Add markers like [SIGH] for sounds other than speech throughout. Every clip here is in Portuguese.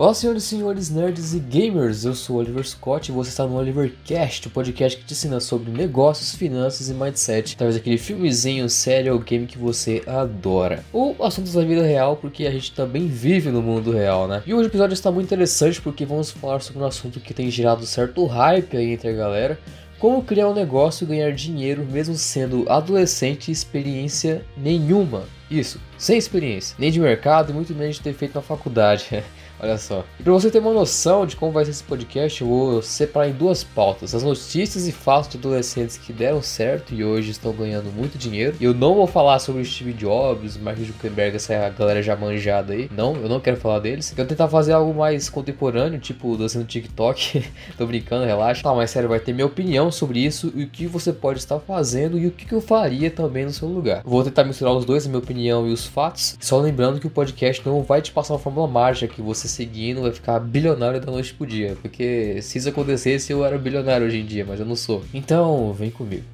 Olá, senhoras e senhores nerds e gamers, eu sou o Oliver Scott e você está no Olivercast, o podcast que te ensina sobre negócios, finanças e mindset, através daquele filmezinho, série ou game que você adora. Ou assuntos da vida real, porque a gente também vive no mundo real, né? E hoje o episódio está muito interessante porque vamos falar sobre um assunto que tem gerado certo hype aí entre a galera, como criar um negócio e ganhar dinheiro mesmo sendo adolescente e experiência nenhuma. Isso, sem experiência, nem de mercado e muito menos de ter feito na faculdade. [LAUGHS] Olha só. E para você ter uma noção de como vai ser esse podcast, eu vou separar em duas pautas: as notícias e fatos de adolescentes que deram certo e hoje estão ganhando muito dinheiro. Eu não vou falar sobre Steve Jobs, Mark Zuckerberg, essa galera já manjada aí. Não, eu não quero falar deles. Eu quero tentar fazer algo mais contemporâneo, tipo dançando TikTok. [LAUGHS] Tô brincando, relaxa. Tá, mas sério, vai ter minha opinião sobre isso e o que você pode estar fazendo e o que eu faria também no seu lugar. Vou tentar misturar os dois, a minha opinião e os fatos. Só lembrando que o podcast não vai te passar uma fórmula mágica que você seguindo vai ficar bilionário da noite pro dia. Porque se isso acontecesse, eu era bilionário hoje em dia, mas eu não sou. Então, vem comigo.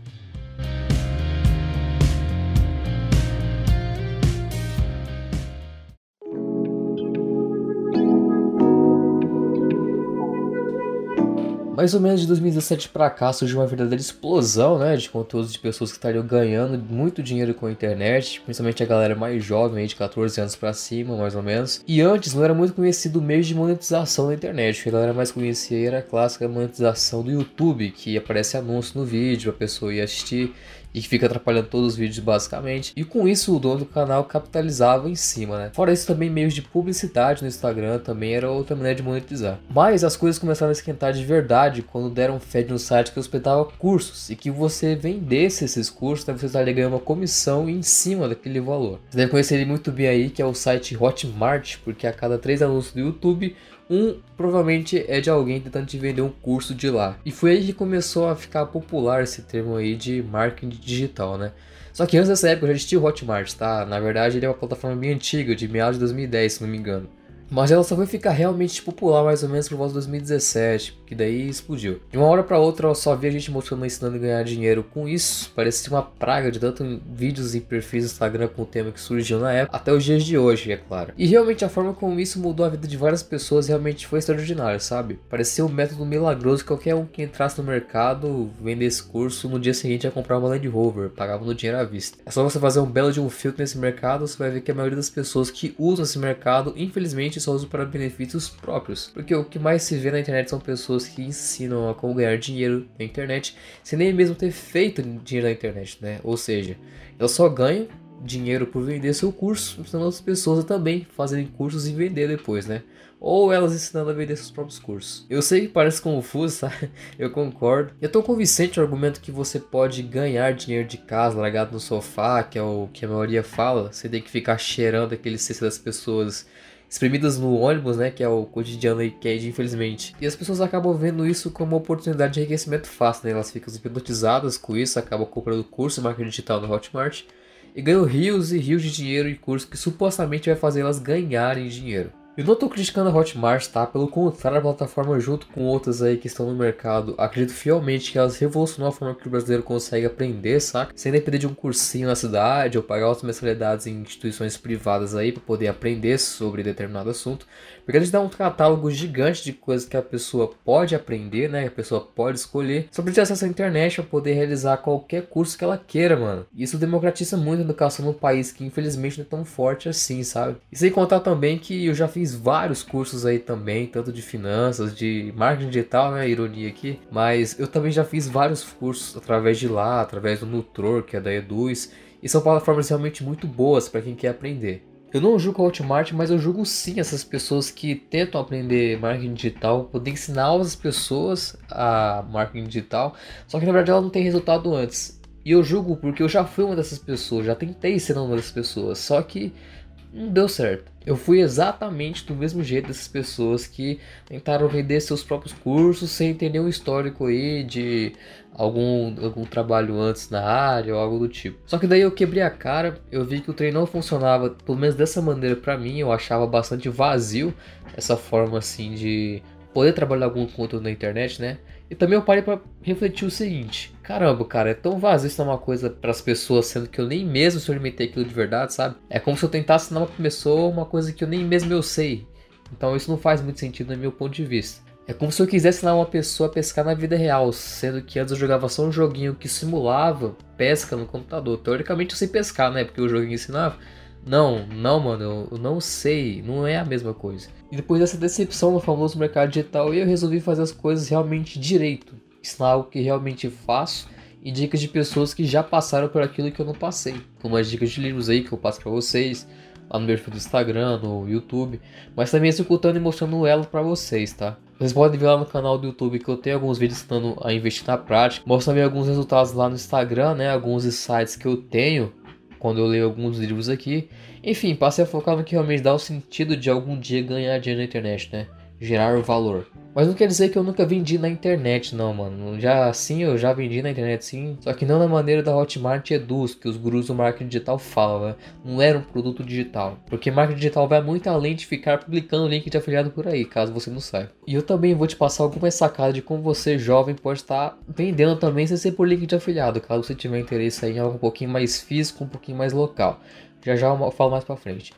Mais ou menos de 2017 para cá surgiu uma verdadeira explosão, né, de conteúdos de pessoas que estariam ganhando muito dinheiro com a internet, principalmente a galera mais jovem, aí de 14 anos para cima, mais ou menos. E antes não era muito conhecido o meio de monetização da internet, o que a galera mais conhecia era a clássica monetização do YouTube, que aparece anúncio no vídeo, a pessoa ia assistir e que fica atrapalhando todos os vídeos basicamente. E com isso o dono do canal capitalizava em cima, né? Fora isso também meios de publicidade no Instagram também era outra maneira de monetizar. Mas as coisas começaram a esquentar de verdade quando deram fé no site que hospedava cursos e que você vendesse esses cursos, né, você estaria ganhando uma comissão em cima daquele valor. Você deve conhecer ele muito bem aí, que é o site Hotmart, porque a cada três anúncios do YouTube um provavelmente é de alguém tentando te vender um curso de lá. E foi aí que começou a ficar popular esse termo aí de marketing digital, né? Só que antes dessa época já existia o Hotmart, tá? Na verdade ele é uma plataforma bem antiga, de meados de 2010, se não me engano. Mas ela só foi ficar realmente popular mais ou menos por volta de 2017, que daí explodiu. De uma hora para outra eu só vi a gente mostrando ensinando a ganhar dinheiro com isso. Parecia uma praga de tanto vídeos e perfis do Instagram com o tema que surgiu na época, até os dias de hoje, é claro. E realmente a forma como isso mudou a vida de várias pessoas realmente foi extraordinário, sabe? Parecia um método milagroso que qualquer um que entrasse no mercado, vendesse curso, no dia seguinte ia comprar uma Land Rover, pagava no dinheiro à vista. É só você fazer um belo de um filtro nesse mercado, você vai ver que a maioria das pessoas que usam esse mercado, infelizmente, só uso para benefícios próprios. Porque o que mais se vê na internet são pessoas que ensinam a como ganhar dinheiro na internet, sem nem mesmo ter feito dinheiro na internet, né? Ou seja, elas só ganham dinheiro por vender seu curso, ensinando outras pessoas também fazerem cursos e vender depois, né? Ou elas ensinando a vender seus próprios cursos. Eu sei que parece confuso, [LAUGHS] tá? Eu concordo. É tão convincente o argumento que você pode ganhar dinheiro de casa, largado no sofá, que é o que a maioria fala. Você tem que ficar cheirando aquele cesto das pessoas exprimidas no ônibus, né, que é o cotidiano aí que é infelizmente. E as pessoas acabam vendo isso como uma oportunidade de enriquecimento fácil, né? Elas ficam hipnotizadas com isso, acabam comprando curso de marketing digital no Hotmart e ganham rios e rios de dinheiro e curso que supostamente vai fazer elas ganharem dinheiro. Eu não estou criticando a Hotmart, tá? Pelo contrário, a plataforma, junto com outras aí que estão no mercado, acredito fielmente que elas revolucionou a forma que o brasileiro consegue aprender, saca? Sem depender de um cursinho na cidade ou pagar outras mensalidades em instituições privadas aí para poder aprender sobre determinado assunto. Porque eles dão um catálogo gigante de coisas que a pessoa pode aprender, né? Que a pessoa pode escolher. Só precisa acesso à internet para poder realizar qualquer curso que ela queira, mano. Isso democratiza muito a educação no país que infelizmente não é tão forte assim, sabe? E sem contar também que eu já fiz vários cursos aí também, tanto de finanças, de marketing digital, né? Ironia aqui. Mas eu também já fiz vários cursos através de lá, através do Nutror, que é da Eduz. E são plataformas realmente muito boas para quem quer aprender. Eu não julgo a Hotmart, mas eu julgo sim essas pessoas que tentam aprender marketing digital, poder ensinar outras pessoas a marketing digital, só que na verdade ela não tem resultado antes. E eu julgo porque eu já fui uma dessas pessoas, já tentei ser uma dessas pessoas, só que não deu certo. Eu fui exatamente do mesmo jeito dessas pessoas que tentaram vender seus próprios cursos sem ter nenhum histórico aí de algum, algum trabalho antes na área ou algo do tipo. Só que daí eu quebrei a cara, eu vi que o treino não funcionava, pelo menos dessa maneira para mim, eu achava bastante vazio essa forma assim de poder trabalhar algum conteúdo na internet, né? E também eu parei para refletir o seguinte: caramba, cara, é tão vazio ensinar uma coisa para as pessoas, sendo que eu nem mesmo experimentei aquilo de verdade, sabe? É como se eu tentasse ensinar uma pessoa uma coisa que eu nem mesmo eu sei. Então isso não faz muito sentido no meu ponto de vista. É como se eu quisesse ensinar uma pessoa a pescar na vida real, sendo que antes eu jogava só um joguinho que simulava pesca no computador. Teoricamente eu sei pescar, né? Porque o joguinho ensinava. Não, não, mano, eu não sei, não é a mesma coisa. E depois dessa decepção no famoso mercado digital, eu resolvi fazer as coisas realmente direito. Ensinar algo que realmente faço e dicas de pessoas que já passaram por aquilo que eu não passei. Como as dicas de livros aí que eu passo para vocês, lá no meu perfil do Instagram, no YouTube, mas também executando e mostrando o elo para vocês, tá? Vocês podem ver lá no canal do YouTube que eu tenho alguns vídeos ensinando a investir na prática. Mostro também alguns resultados lá no Instagram, né? Alguns insights que eu tenho quando eu leio alguns livros aqui. Enfim, passei a focar no que realmente dá o sentido de algum dia ganhar dinheiro na internet, né? Gerar valor. Mas não quer dizer que eu nunca vendi na internet, não, mano. Já sim, eu já vendi na internet sim. Só que não da maneira da Hotmart Eduz, que os gurus do marketing digital falam, né? Não era um produto digital. Porque marketing digital vai muito além de ficar publicando link de afiliado por aí, caso você não saiba. E eu também vou te passar algumas sacadas de como você, jovem, pode estar vendendo também sem ser por link de afiliado, caso você tiver interesse em algo um pouquinho mais físico, um pouquinho mais local. Já já eu falo mais pra frente.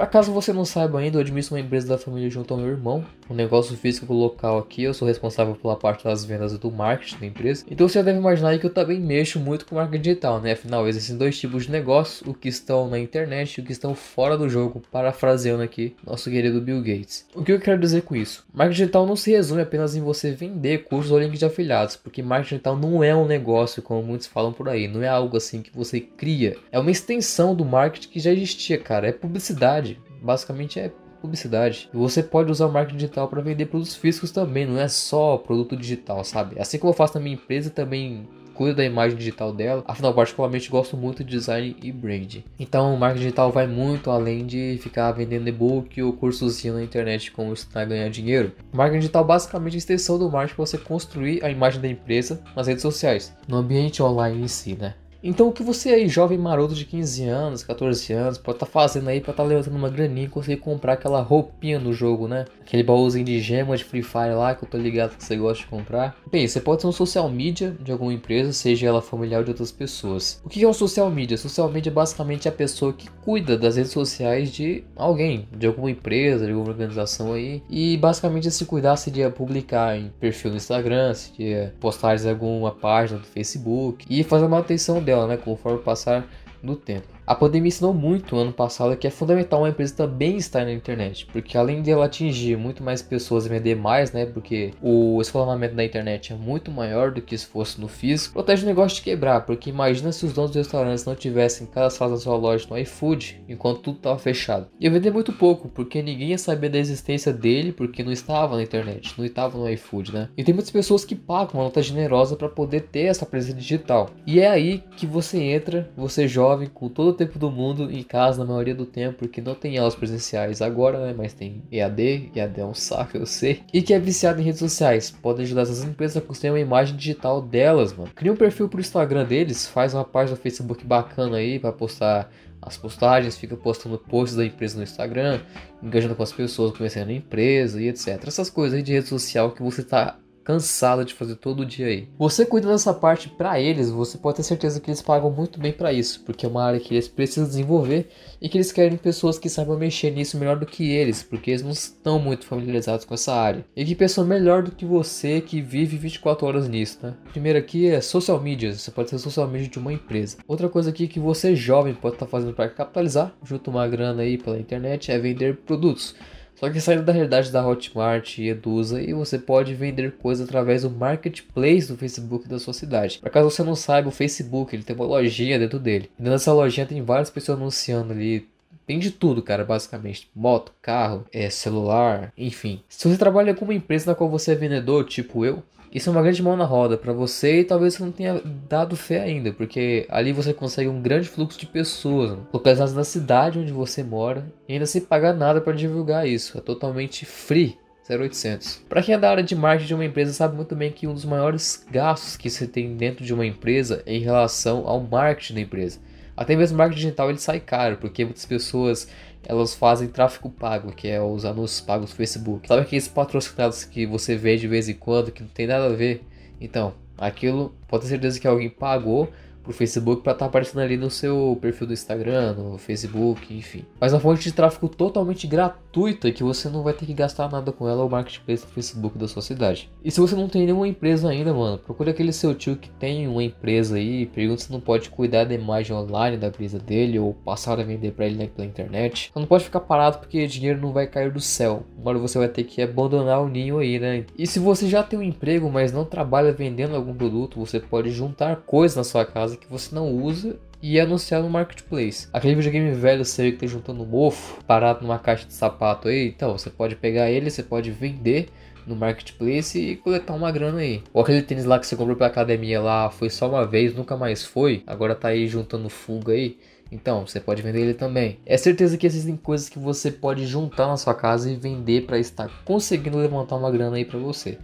Para caso você não saiba ainda, eu administro uma empresa da família junto ao meu irmão, um negócio físico local aqui, eu sou responsável pela parte das vendas e do marketing da empresa. Então você já deve imaginar que eu também mexo muito com marketing digital, né? Afinal, existem dois tipos de negócio, o que estão na internet e o que estão fora do jogo, parafraseando aqui nosso querido Bill Gates. O que eu quero dizer com isso? Marketing digital não se resume apenas em você vender cursos ou links de afiliados, porque marketing digital não é um negócio como muitos falam por aí, não é algo assim que você cria. É uma extensão do marketing que já existia, cara, é publicidade basicamente é publicidade. Você pode usar o marketing digital para vender produtos físicos também, não é só produto digital, sabe? Assim como eu faço na minha empresa, também cuido da imagem digital dela. Afinal, particularmente gosto muito de design e brand. Então, o marketing digital vai muito além de ficar vendendo e-book ou cursozinho na internet como está ganhar dinheiro. O marketing digital basicamente é a extensão do marketing para você construir a imagem da empresa nas redes sociais, no ambiente online em si, né? Então o que você aí, jovem maroto de 15 anos, 14 anos, pode estar tá fazendo aí para estar tá levantando uma graninha e conseguir comprar aquela roupinha do jogo, né? Aquele baúzinho de gema de Free Fire lá que eu tô ligado que você gosta de comprar. Bem, você pode ser um social media de alguma empresa, seja ela familiar de outras pessoas. O que é um social media? Social media é basicamente a pessoa que cuida das redes sociais de alguém, de alguma empresa, de alguma organização aí. E basicamente se cuidar seria publicar em perfil no Instagram, seria postar em alguma página do Facebook e fazer a manutenção dela, né, conforme passar do tempo. A pandemia ensinou muito ano passado que é fundamental uma empresa também estar na internet, porque além de ela atingir muito mais pessoas e vender mais, né, porque o escalonamento da internet é muito maior do que se fosse no físico, protege o negócio de quebrar, porque imagina se os donos dos restaurantes não tivessem cadastrado na sua loja no iFood enquanto tudo estava fechado. Ia vender muito pouco, porque ninguém ia saber da existência dele, porque não estava na internet, não estava no iFood, né? E tem muitas pessoas que pagam uma nota generosa para poder ter essa presença digital. E é aí que você entra, você jovem, com todo tempo do mundo em casa na maioria do tempo, porque não tem aulas presenciais agora, né? Mas tem EAD, EAD é um saco, eu sei. E que é viciado em redes sociais. Pode ajudar essas empresas a construir uma imagem digital delas, mano. Cria um perfil pro Instagram deles, faz uma página do Facebook bacana aí para postar as postagens, fica postando posts da empresa no Instagram, engajando com as pessoas, conhecendo a empresa e etc. Essas coisas aí de rede social que você tá cansada de fazer todo dia aí. Você cuida dessa parte para eles, você pode ter certeza que eles pagam muito bem para isso, porque é uma área que eles precisam desenvolver e que eles querem pessoas que saibam mexer nisso melhor do que eles, porque eles não estão muito familiarizados com essa área. E que pessoa melhor do que você que vive 24 horas nisso, né? Primeiro aqui é social media, você pode ser social media de uma empresa. Outra coisa aqui que você jovem pode estar tá fazendo para capitalizar, junto uma grana aí pela internet, é vender produtos. Só que saindo da realidade da Hotmart e Edusa e você pode vender coisas através do marketplace do Facebook da sua cidade. Para caso você não saiba, o Facebook ele tem uma lojinha dentro dele. E nessa lojinha tem várias pessoas anunciando ali tem de tudo, cara, basicamente. Moto, carro, é, celular, enfim. Se você trabalha com uma empresa na qual você é vendedor, tipo eu, isso é uma grande mão na roda para você e talvez você não tenha dado fé ainda, porque ali você consegue um grande fluxo de pessoas, localizadas na cidade onde você mora, e ainda sem pagar nada para divulgar isso. É totalmente free. 0800. Para quem é da área de marketing de uma empresa sabe muito bem que um dos maiores gastos que você tem dentro de uma empresa é em relação ao marketing da empresa. Até mesmo o marketing digital ele sai caro, porque muitas pessoas elas fazem tráfego pago, que é os anúncios pagos do Facebook. Sabe aqueles patrocinados que você vê de vez em quando, que não tem nada a ver? Então, aquilo pode ter certeza que alguém pagou pro Facebook para estar tá aparecendo ali no seu perfil do Instagram, no Facebook, enfim. Mas uma fonte de tráfego totalmente gratuita que você não vai ter que gastar nada com ela é o marketplace do Facebook da sua cidade. E se você não tem nenhuma empresa ainda, mano, procure aquele seu tio que tem uma empresa aí, pergunta se não pode cuidar da imagem online da empresa dele ou passar a vender para ele pela internet. Então não pode ficar parado porque dinheiro não vai cair do céu. Uma hora você vai ter que abandonar o ninho aí, né? E se você já tem um emprego, mas não trabalha vendendo algum produto, você pode juntar coisas na sua casa que você não usa e anunciar no marketplace. Aquele videogame velho seu que tá juntando mofo, parado numa caixa de sapato aí, então você pode pegar ele, você pode vender no marketplace e coletar uma grana aí. Ou aquele tênis lá que você comprou pra academia lá, foi só uma vez, nunca mais foi, agora tá aí juntando fuga aí. Então, você pode vender ele também. É certeza que existem coisas que você pode juntar na sua casa e vender para estar conseguindo levantar uma grana aí para você.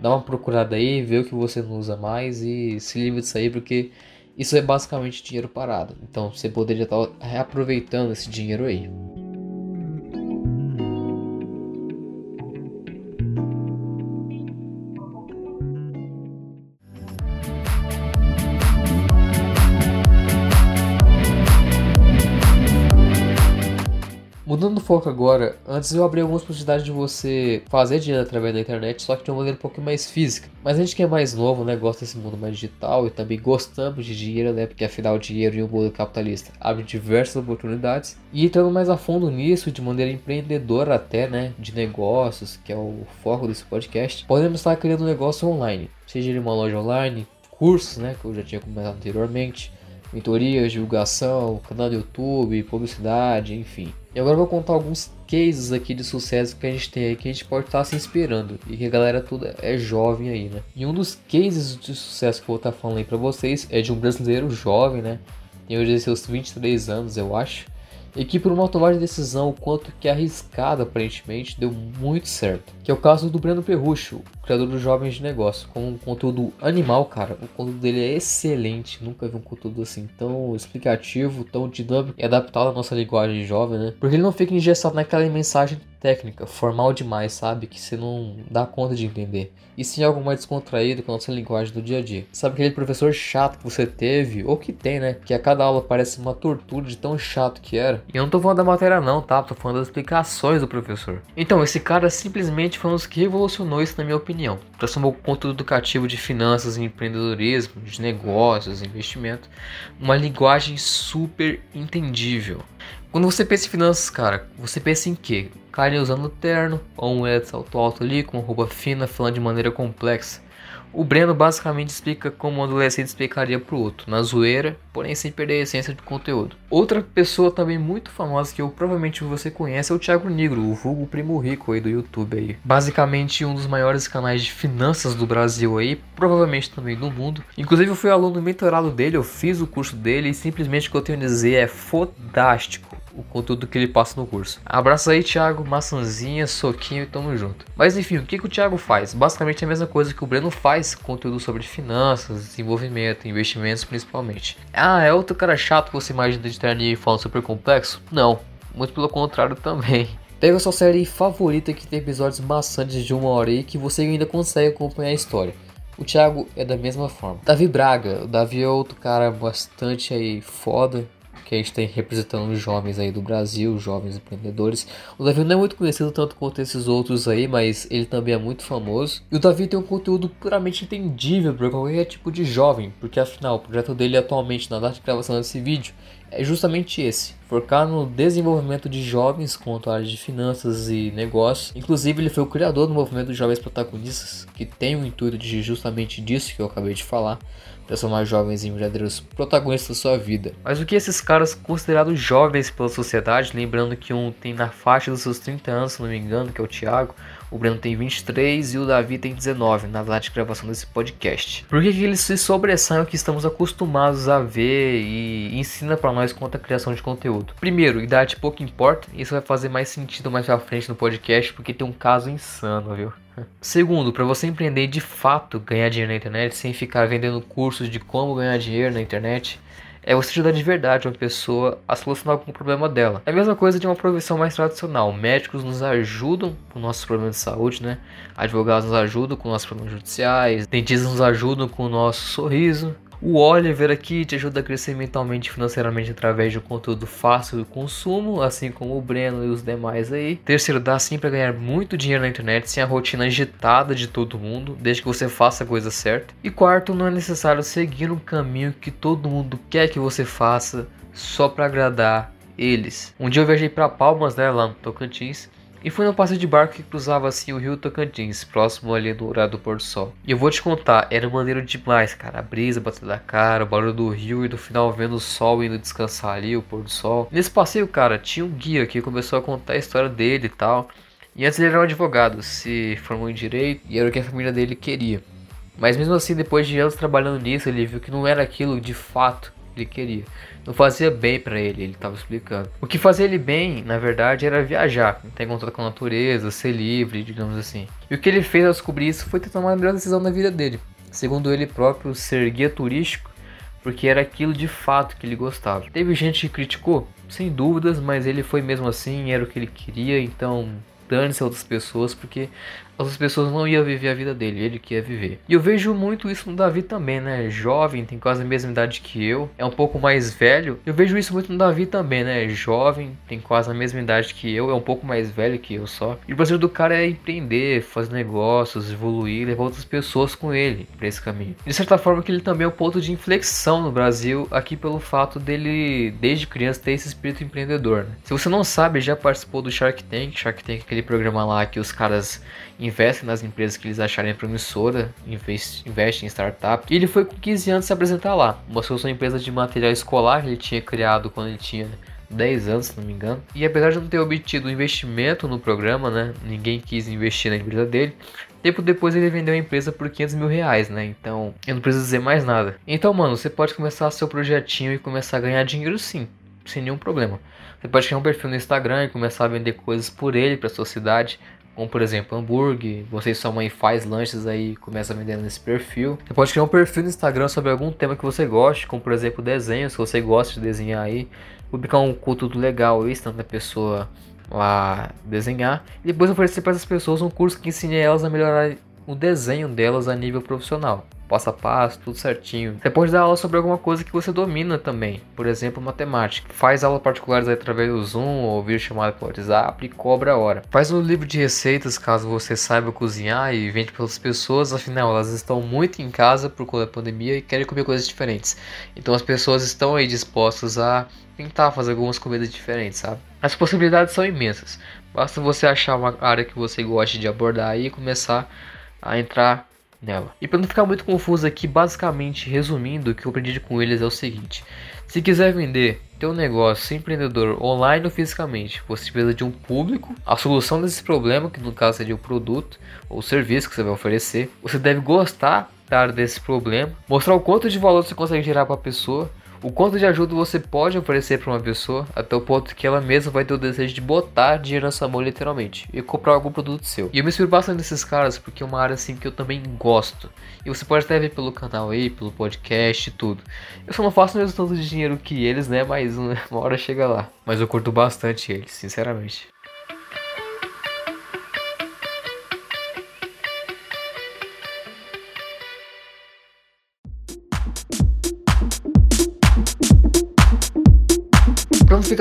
Dá uma procurada aí, vê o que você não usa mais e se livre disso aí, porque isso é basicamente dinheiro parado. Então, você poderia estar reaproveitando esse dinheiro aí. Mudando o foco agora, antes eu abri algumas possibilidades de você fazer dinheiro através da internet, só que de uma maneira um pouco mais física. Mas a gente que é mais novo, né, gosta desse mundo mais digital e também gostamos de dinheiro, né, porque afinal o dinheiro em um mundo capitalista abre diversas oportunidades. E entrando mais a fundo nisso, de maneira empreendedora até, né, de negócios, que é o foco desse podcast, podemos estar criando um negócio online, seja ele uma loja online, cursos, né, que eu já tinha comentado anteriormente, mentorias, divulgação, canal do YouTube, publicidade, enfim. E agora eu vou contar alguns cases aqui de sucesso que a gente tem aí que a gente pode estar se inspirando e que a galera toda é jovem aí, né? E um dos cases de sucesso que eu vou estar falando aí para vocês é de um brasileiro jovem, né? Tem hoje seus 23 anos, eu acho e que por uma tomada de decisão quanto que arriscada aparentemente deu muito certo. Que é o caso do Breno Perrucho, criador dos Jovens de Negócio, com um conteúdo animal, cara. O conteúdo dele é excelente, nunca vi um conteúdo assim tão explicativo, tão dinâmico e adaptado à nossa linguagem jovem, né? Porque ele não fica engessado naquela mensagem técnica, formal demais, sabe? Que você não dá conta de entender. E sim algo mais descontraído com a nossa linguagem do dia a dia. Sabe aquele professor chato que você teve, ou que tem, né? Que a cada aula parece uma tortura de tão chato que era. E eu não tô falando da matéria não, tá? Tô falando das explicações do professor. Então, esse cara simplesmente foi um dos que revolucionou isso na minha opinião. Transformou o conteúdo educativo de finanças e empreendedorismo, de negócios, investimento, uma linguagem super entendível. Quando você pensa em finanças, cara, você pensa em quê? Cara usando terno, ou um salto alto ali, com roupa fina, falando de maneira complexa. O Breno basicamente explica como um adolescente explicaria pro outro, na zoeira, porém sem perder a essência do conteúdo. Outra pessoa também muito famosa que eu provavelmente você conhece é o Thiago Negro, o vulgo primo rico aí do YouTube aí. Basicamente um dos maiores canais de finanças do Brasil aí, provavelmente também do mundo. Inclusive eu fui aluno mentorado dele, eu fiz o curso dele e simplesmente o que eu tenho a dizer é fodástico o conteúdo que ele passa no curso. Abraço aí, Thiago, maçãzinha, soquinho e tamo junto. Mas enfim, o que, que o Thiago faz? Basicamente a mesma coisa que o Breno faz, conteúdo sobre finanças, desenvolvimento, investimentos principalmente. Ah, é outro cara chato que você imagina de terninho falando super complexo? Não, muito pelo contrário [LAUGHS] também. Pega a sua série favorita que tem episódios maçantes de uma hora aí que você ainda consegue acompanhar a história. O Thiago é da mesma forma. Davi Braga, o Davi é outro cara bastante aí foda, que a gente tem representando jovens aí do Brasil, jovens empreendedores. O Davi não é muito conhecido tanto quanto esses outros aí, mas ele também é muito famoso. E o Davi tem um conteúdo puramente entendível para qualquer tipo de jovem, porque afinal o projeto dele atualmente na data de gravação desse vídeo é justamente esse, focar no desenvolvimento de jovens quanto à área de finanças e negócios. Inclusive, ele foi o criador do movimento jovens protagonistas, que tem o intuito de justamente disso que eu acabei de falar, transformar jovens em verdadeiros protagonistas da sua vida. Mas o que esses caras considerados jovens pela sociedade, lembrando que um tem na faixa dos seus 30 anos, se não me engano, que é o Thiago, o Breno tem 23 e o Davi tem 19 na data de gravação desse podcast. Por que, que eles se sobressaem o que estamos acostumados a ver e ensina para nós quanto à criação de conteúdo? Primeiro, idade pouco importa, isso vai fazer mais sentido mais pra frente no podcast porque tem um caso insano, viu? [LAUGHS] Segundo, para você empreender de fato, ganhar dinheiro na internet sem ficar vendendo cursos de como ganhar dinheiro na internet, é você ajudar de verdade uma pessoa a solucionar algum problema dela. É a mesma coisa de uma profissão mais tradicional. Médicos nos ajudam com nossos problemas de saúde, né? Advogados nos ajudam com nossos problemas judiciais, dentistas nos ajudam com o nosso sorriso. O Oliver aqui te ajuda a crescer mentalmente e financeiramente através de um conteúdo fácil de consumo, assim como o Breno e os demais aí. Terceiro, dá sim para ganhar muito dinheiro na internet sem a rotina agitada de todo mundo, desde que você faça a coisa certa. E quarto, não é necessário seguir um caminho que todo mundo quer que você faça só para agradar eles. Um dia eu viajei para Palmas, né, lá no Tocantins, e fui num passeio de barco que cruzava assim o rio Tocantins, próximo ali do horário do pôr do sol. E eu vou te contar, era maneiro demais, cara. A brisa batendo na cara, o barulho do rio e no final vendo o sol indo descansar ali, o pôr do sol. Nesse passeio, cara, tinha um guia que começou a contar a história dele e tal. E antes ele era um advogado, se formou em direito e era o que a família dele queria. Mas mesmo assim, depois de anos trabalhando nisso, ele viu que não era aquilo de fato ele queria não fazia bem para ele, ele estava explicando. O que fazia ele bem, na verdade, era viajar, ter contato com a natureza, ser livre, digamos assim. E o que ele fez ao descobrir isso foi ter tomado a melhor decisão da vida dele. Segundo ele próprio, ser guia turístico, porque era aquilo de fato que ele gostava. Teve gente que criticou, sem dúvidas, mas ele foi mesmo assim, era o que ele queria, então dane-se outras pessoas, porque outras pessoas não iam viver a vida dele, ele que ia viver. E eu vejo muito isso no Davi também, né? Jovem, tem quase a mesma idade que eu, é um pouco mais velho. Eu vejo isso muito no Davi também, né? Jovem, tem quase a mesma idade que eu, é um pouco mais velho que eu só. E o prazer do cara é empreender, fazer negócios, evoluir, levar outras pessoas com ele para esse caminho. De certa forma que ele também é um ponto de inflexão no Brasil, aqui pelo fato dele, desde criança, ter esse espírito empreendedor. Né? Se você não sabe, já participou do Shark Tank, Shark Tank é aquele programa lá que os caras investem nas empresas que eles acharem promissora, investem em startup. E ele foi com 15 anos se apresentar lá. Mostrou sua empresa de material escolar que ele tinha criado quando ele tinha 10 anos, se não me engano. E apesar de não ter obtido investimento no programa, né? Ninguém quis investir na empresa dele. Tempo depois ele vendeu a empresa por 500 mil reais, né? Então eu não preciso dizer mais nada. Então, mano, você pode começar seu projetinho e começar a ganhar dinheiro sim, sem nenhum problema. Você pode criar um perfil no Instagram e começar a vender coisas por ele para sua cidade como por exemplo hambúrguer, você e sua mãe faz lanches aí começa vendendo nesse perfil. Você pode criar um perfil no Instagram sobre algum tema que você goste, como por exemplo desenho, se você gosta de desenhar aí, publicar um conteúdo legal aí, ensinando a pessoa lá desenhar, e depois oferecer para essas pessoas um curso que ensine elas a melhorar o desenho delas a nível profissional passo a passo, tudo certinho. Você pode dar aula sobre alguma coisa que você domina também, por exemplo, matemática. Faz aulas particulares através do Zoom ou vídeo chamada pelo WhatsApp e cobra a hora. Faz um livro de receitas caso você saiba cozinhar e vende para outras pessoas, afinal elas estão muito em casa por conta da pandemia e querem comer coisas diferentes. Então as pessoas estão aí dispostas a tentar fazer algumas comidas diferentes, sabe? As possibilidades são imensas. Basta você achar uma área que você goste de abordar e começar a entrar nela. E para não ficar muito confuso aqui, basicamente resumindo, o que eu aprendi com eles é o seguinte: se quiser vender teu negócio empreendedor online ou fisicamente, você precisa de um público, a solução desse problema, que no caso seria o produto ou serviço que você vai oferecer, você deve gostar desse problema, mostrar o quanto de valor você consegue gerar para a pessoa o quanto de ajuda você pode oferecer para uma pessoa até o ponto que ela mesma vai ter o desejo de botar dinheiro na sua mão literalmente e comprar algum produto seu. E eu me inspiro bastante nesses caras porque é uma área assim que eu também gosto. E você pode até ver pelo canal aí, pelo podcast e tudo. Eu só não faço o mesmo tanto de dinheiro que eles, né? Mas [LAUGHS] uma hora chega lá. Mas eu curto bastante eles, sinceramente.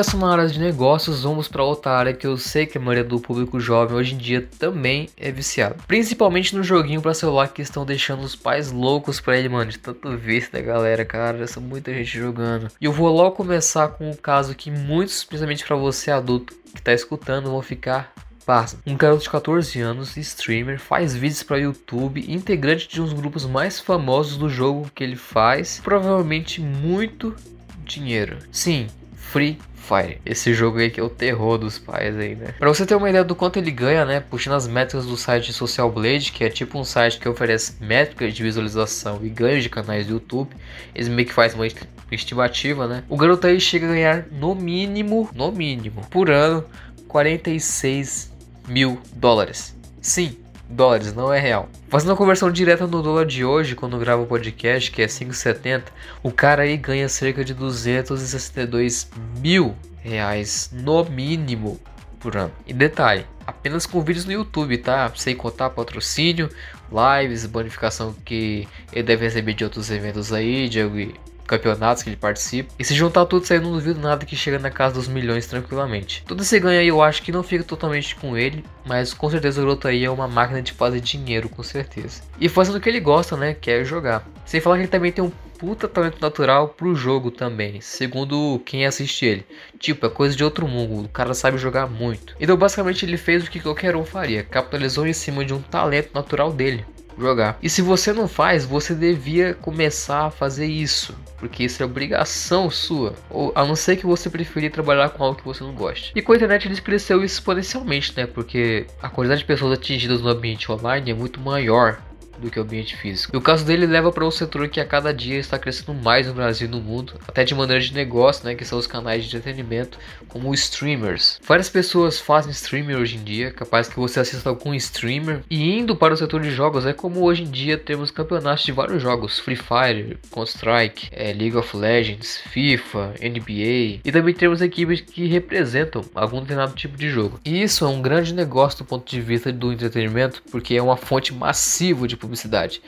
Só na área de negócios, vamos para outra área que eu sei que a maioria do público jovem hoje em dia também é viciado. Principalmente no joguinho para celular que estão deixando os pais loucos para ele, mano, de tanto vício da galera, cara, essa muita gente jogando. E eu vou logo começar com um caso que muitos, principalmente para você adulto que tá escutando, vão ficar Passa. Um garoto de 14 anos, streamer, faz vídeos para YouTube, integrante de uns grupos mais famosos do jogo que ele faz, provavelmente muito dinheiro. Sim, Free Fire. Esse jogo aí que é o terror dos pais aí, né? Pra você ter uma ideia do quanto ele ganha, né? Puxando as métricas do site Social Blade, que é tipo um site que oferece métricas de visualização e ganhos de canais do YouTube. Eles meio que fazem uma estimativa, né? O garoto aí chega a ganhar no mínimo, no mínimo, por ano, 46 mil dólares. Sim, dólares, não é real. Fazendo a conversão direta no dólar de hoje, quando gravo o podcast, que é 5,70, o cara aí ganha cerca de 262 mil reais no mínimo por ano. E detalhe, apenas com vídeos no YouTube, tá? Sem contar patrocínio, lives, bonificação que ele deve receber de outros eventos aí, de campeonatos que ele participa. E se juntar tudo isso aí, não duvido nada que chega na casa dos milhões tranquilamente. Todo esse ganho aí eu acho que não fica totalmente com ele, mas com certeza o Groto aí é uma máquina de fazer dinheiro, com certeza. E fazendo o que ele gosta, né, que é jogar. Sem falar que ele também tem um puta talento natural pro jogo também, segundo quem assiste ele. Tipo, é coisa de outro mundo, o cara sabe jogar muito. Então basicamente ele fez o que qualquer um faria, capitalizou em cima de um talento natural dele jogar. E se você não faz, você devia começar a fazer isso, porque isso é obrigação sua, ou a não ser que você preferir trabalhar com algo que você não goste. E com a internet eles cresceu exponencialmente, né? Porque a quantidade de pessoas atingidas no ambiente online é muito maior do que o ambiente físico. E o caso dele leva para um setor que a cada dia está crescendo mais no Brasil e no mundo, até de maneira de negócio, né, que são os canais de entretenimento, como streamers. Várias pessoas fazem streaming hoje em dia, capaz que você assista algum streamer. E indo para o setor de jogos, é como hoje em dia temos campeonatos de vários jogos, Free Fire, Counter-Strike, é, League of Legends, FIFA, NBA, e também temos equipes que representam algum determinado tipo de jogo. E isso é um grande negócio do ponto de vista do entretenimento, porque é uma fonte massiva de publicidade.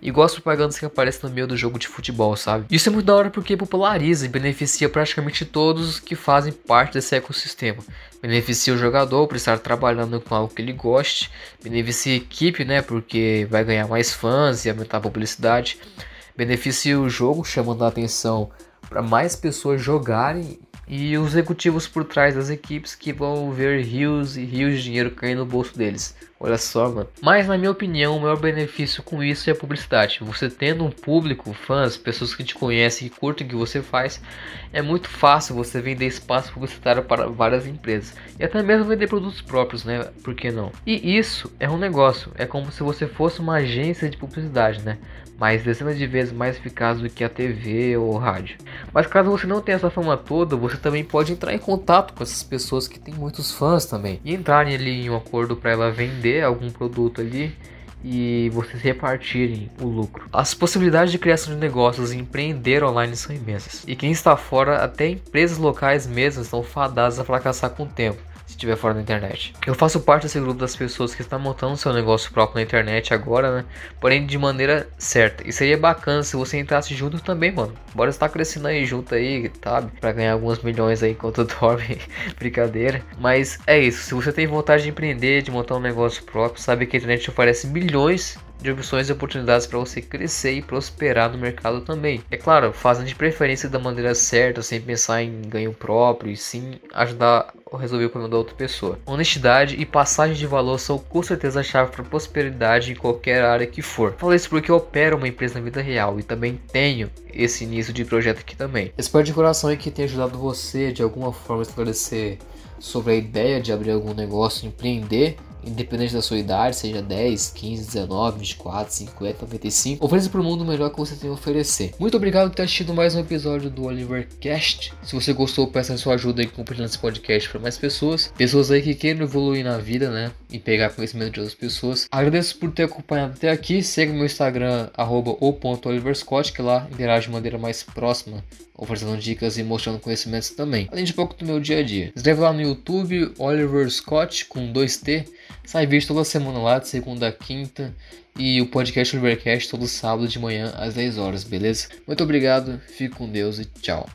Igual as propagandas que aparecem no meio do jogo de futebol, sabe? Isso é muito da hora porque populariza e beneficia praticamente todos que fazem parte desse ecossistema. Beneficia o jogador por estar trabalhando com algo que ele goste, beneficia a equipe, né? Porque vai ganhar mais fãs e aumentar a publicidade. Beneficia o jogo, chamando a atenção para mais pessoas jogarem e os executivos por trás das equipes que vão ver rios e rios de dinheiro caindo no bolso deles. Olha só, mano. Mas na minha opinião, o maior benefício com isso é a publicidade. Você tendo um público, fãs, pessoas que te conhecem e curtem o que você faz, é muito fácil você vender espaço publicitário para várias empresas. E até mesmo vender produtos próprios, né? Por que não? E isso é um negócio. É como se você fosse uma agência de publicidade, né? mas dezenas de vezes mais eficaz do que a TV ou rádio. Mas caso você não tenha essa fama toda, você também pode entrar em contato com essas pessoas que têm muitos fãs também e entrarem ali em um acordo para ela vender algum produto ali e vocês repartirem o lucro. As possibilidades de criação de negócios e empreender online são imensas. E quem está fora, até empresas locais mesmo, estão fadadas a fracassar com o tempo se estiver fora da internet. Eu faço parte desse grupo das pessoas que estão montando seu negócio próprio na internet agora, né? Porém de maneira certa. E seria bacana se você entrasse junto também, mano. Bora estar crescendo aí junto aí, sabe? Pra ganhar alguns milhões aí enquanto [LAUGHS] dorme. Brincadeira. Mas é isso. Se você tem vontade de empreender, de montar um negócio próprio, sabe que a internet oferece milhões de opções e oportunidades para você crescer e prosperar no mercado também. É claro, fazendo de preferência da maneira certa, sem pensar em ganho próprio e sim ajudar a resolver o problema da outra pessoa. Honestidade e passagem de valor são com certeza a chave para prosperidade em qualquer área que for. Falo isso porque eu opero uma empresa na vida real e também tenho esse início de projeto aqui também. Espero de coração que tenha ajudado você de alguma forma a esclarecer sobre a ideia de abrir algum negócio, empreender independente da sua idade, seja 10, 15, 19, 24, 50, 95, ofereça para o mundo o melhor que você tem a oferecer. Muito obrigado por ter assistido mais um episódio do Oliver Cast. Se você gostou, peça a sua ajuda em compartilhando esse podcast para mais pessoas, pessoas aí que queiram evoluir na vida, né, e pegar conhecimento de outras pessoas. Agradeço por ter acompanhado até aqui. Siga meu Instagram @o.oliverscott, que lá interage de maneira mais próxima oferecendo dicas e mostrando conhecimentos também, além de pouco do meu dia a dia. Escreve lá no YouTube Oliver Scott com 2T Sai vídeo toda semana lá, de segunda a quinta. E o podcast Rivercast todo sábado de manhã às 10 horas, beleza? Muito obrigado, fique com Deus e tchau.